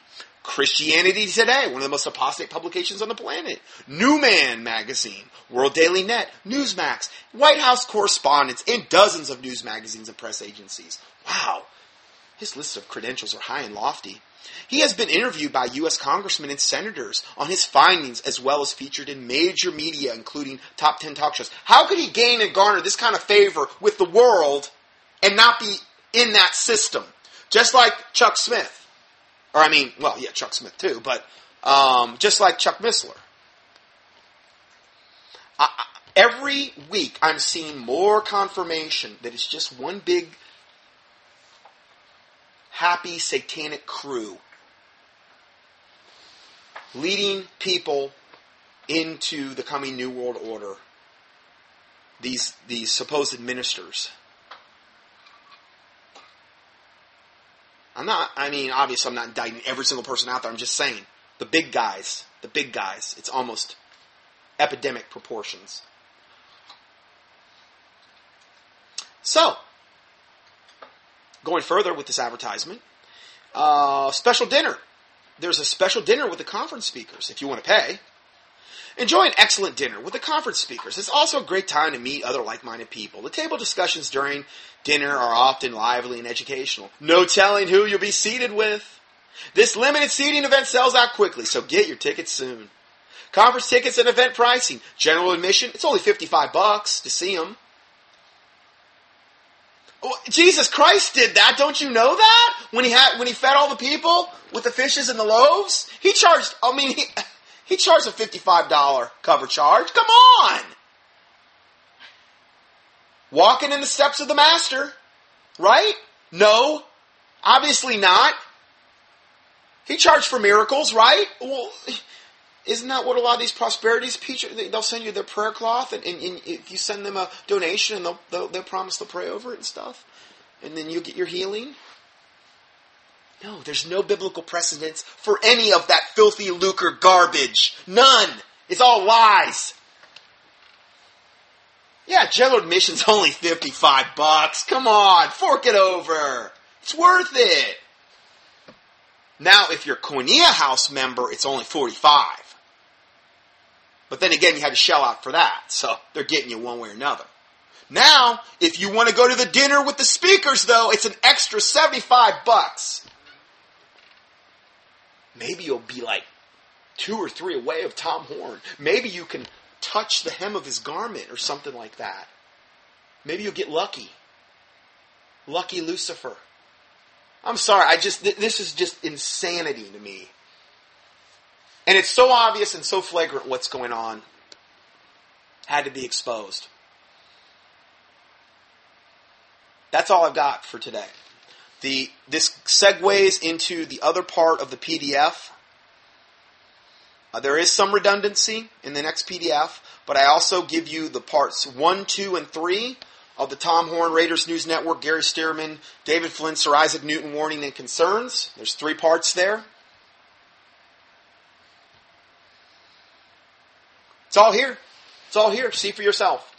Christianity Today, one of the most apostate publications on the planet. Newman Magazine, World Daily Net, Newsmax, White House correspondence, and dozens of news magazines and press agencies. Wow. His list of credentials are high and lofty. He has been interviewed by U.S. congressmen and senators on his findings, as well as featured in major media, including top 10 talk shows. How could he gain and garner this kind of favor with the world and not be in that system? Just like Chuck Smith. Or I mean, well, yeah, Chuck Smith too, but um, just like Chuck Missler. Every week I'm seeing more confirmation that it's just one big happy satanic crew. leading people into the coming New World Order. These, these supposed ministers. I'm not, I mean, obviously, I'm not indicting every single person out there. I'm just saying the big guys, the big guys, it's almost epidemic proportions. So, going further with this advertisement, uh, special dinner. There's a special dinner with the conference speakers if you want to pay. Enjoy an excellent dinner with the conference speakers. It's also a great time to meet other like-minded people. The table discussions during dinner are often lively and educational. No telling who you'll be seated with. This limited seating event sells out quickly, so get your tickets soon. Conference tickets and event pricing. General admission, it's only 55 bucks to see them. Well, oh, Jesus Christ did that. Don't you know that? When he had, when he fed all the people with the fishes and the loaves, he charged, I mean, he, he charged a $55 cover charge. Come on! Walking in the steps of the master. Right? No. Obviously not. He charged for miracles, right? Well, isn't that what a lot of these prosperities teach? They'll send you their prayer cloth, and, and, and if you send them a donation, and they'll, they'll, they'll promise to pray over it and stuff, and then you get your healing. No, there's no biblical precedence for any of that filthy lucre garbage. None. It's all lies. Yeah, general admission's only 55 bucks. Come on, fork it over. It's worth it. Now, if you're a Koinonia House member, it's only 45. But then again, you had to shell out for that, so they're getting you one way or another. Now, if you want to go to the dinner with the speakers, though, it's an extra 75 bucks. Maybe you'll be like two or three away of Tom Horn. Maybe you can touch the hem of his garment or something like that. Maybe you'll get lucky. Lucky Lucifer. I'm sorry, I just, this is just insanity to me. And it's so obvious and so flagrant what's going on. Had to be exposed. That's all I've got for today. The, this segues into the other part of the PDF. Uh, there is some redundancy in the next PDF, but I also give you the parts 1, 2, and 3 of the Tom Horn Raiders News Network, Gary Stearman, David Flynn, Sir Isaac Newton Warning and Concerns. There's three parts there. It's all here. It's all here. See for yourself.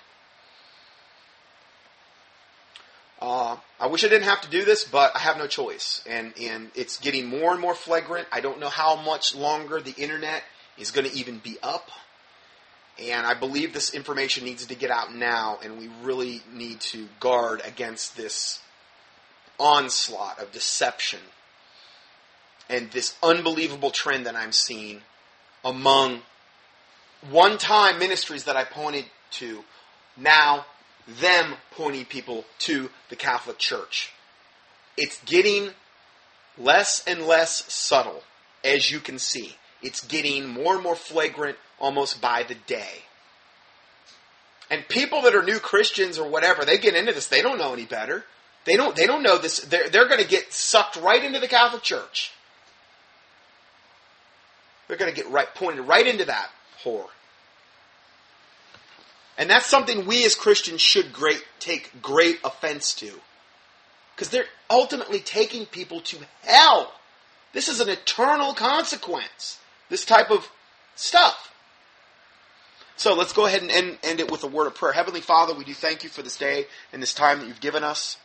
Uh, I wish I didn't have to do this, but I have no choice. And, and it's getting more and more flagrant. I don't know how much longer the internet is going to even be up. And I believe this information needs to get out now, and we really need to guard against this onslaught of deception and this unbelievable trend that I'm seeing among one time ministries that I pointed to, now them pointing people to the Catholic Church. It's getting less and less subtle, as you can see. It's getting more and more flagrant almost by the day. And people that are new Christians or whatever, they get into this, they don't know any better. They don't, they don't know this. They're, they're going to get sucked right into the Catholic Church. They're going to get right, pointed right into that whore. And that's something we as Christians should great, take great offense to. Because they're ultimately taking people to hell. This is an eternal consequence. This type of stuff. So let's go ahead and end, end it with a word of prayer. Heavenly Father, we do thank you for this day and this time that you've given us.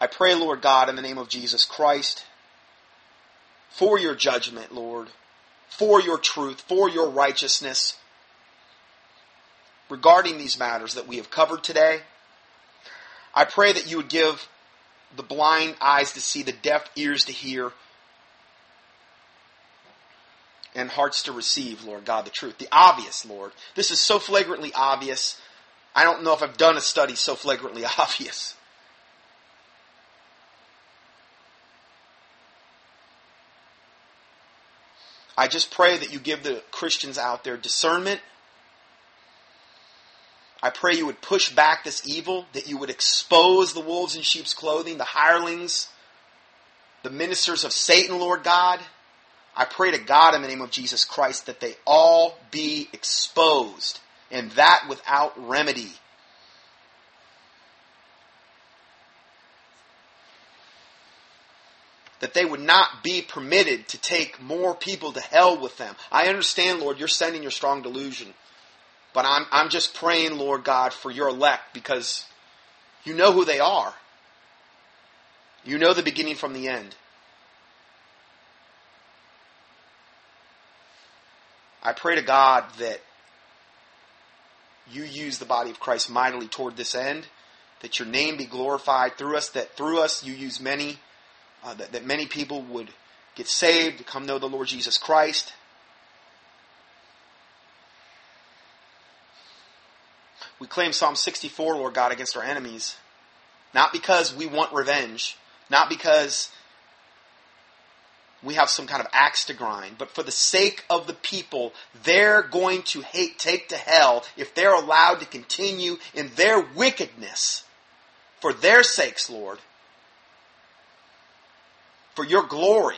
I pray, Lord God, in the name of Jesus Christ, for your judgment, Lord, for your truth, for your righteousness regarding these matters that we have covered today. I pray that you would give the blind eyes to see, the deaf ears to hear, and hearts to receive, Lord God, the truth. The obvious, Lord. This is so flagrantly obvious. I don't know if I've done a study so flagrantly obvious. I just pray that you give the Christians out there discernment I pray you would push back this evil, that you would expose the wolves in sheep's clothing, the hirelings, the ministers of Satan, Lord God. I pray to God in the name of Jesus Christ that they all be exposed, and that without remedy. That they would not be permitted to take more people to hell with them. I understand, Lord, you're sending your strong delusion. But I'm, I'm just praying, Lord God, for your elect because you know who they are. You know the beginning from the end. I pray to God that you use the body of Christ mightily toward this end, that your name be glorified through us, that through us you use many, uh, that, that many people would get saved, come know the Lord Jesus Christ. We claim Psalm 64, Lord God, against our enemies, not because we want revenge, not because we have some kind of axe to grind, but for the sake of the people, they're going to hate, take to hell if they're allowed to continue in their wickedness. For their sakes, Lord. For your glory.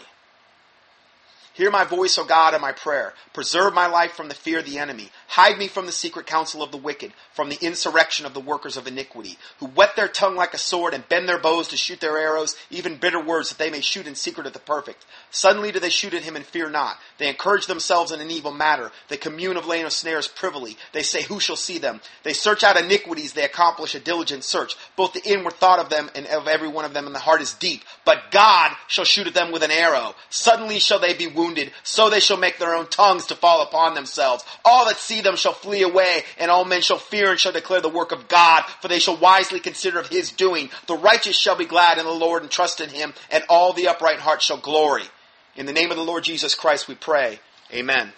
Hear my voice, O God, and my prayer. Preserve my life from the fear of the enemy. Hide me from the secret counsel of the wicked, from the insurrection of the workers of iniquity, who whet their tongue like a sword and bend their bows to shoot their arrows, even bitter words that they may shoot in secret at the perfect. Suddenly do they shoot at him and fear not. They encourage themselves in an evil matter. They commune of laying of snares privily. They say, Who shall see them? They search out iniquities. They accomplish a diligent search. Both the inward thought of them and of every one of them in the heart is deep. But God shall shoot at them with an arrow. Suddenly shall they be wounded wounded, so they shall make their own tongues to fall upon themselves. All that see them shall flee away, and all men shall fear and shall declare the work of God, for they shall wisely consider of his doing. The righteous shall be glad in the Lord and trust in him, and all the upright heart shall glory. In the name of the Lord Jesus Christ we pray. Amen.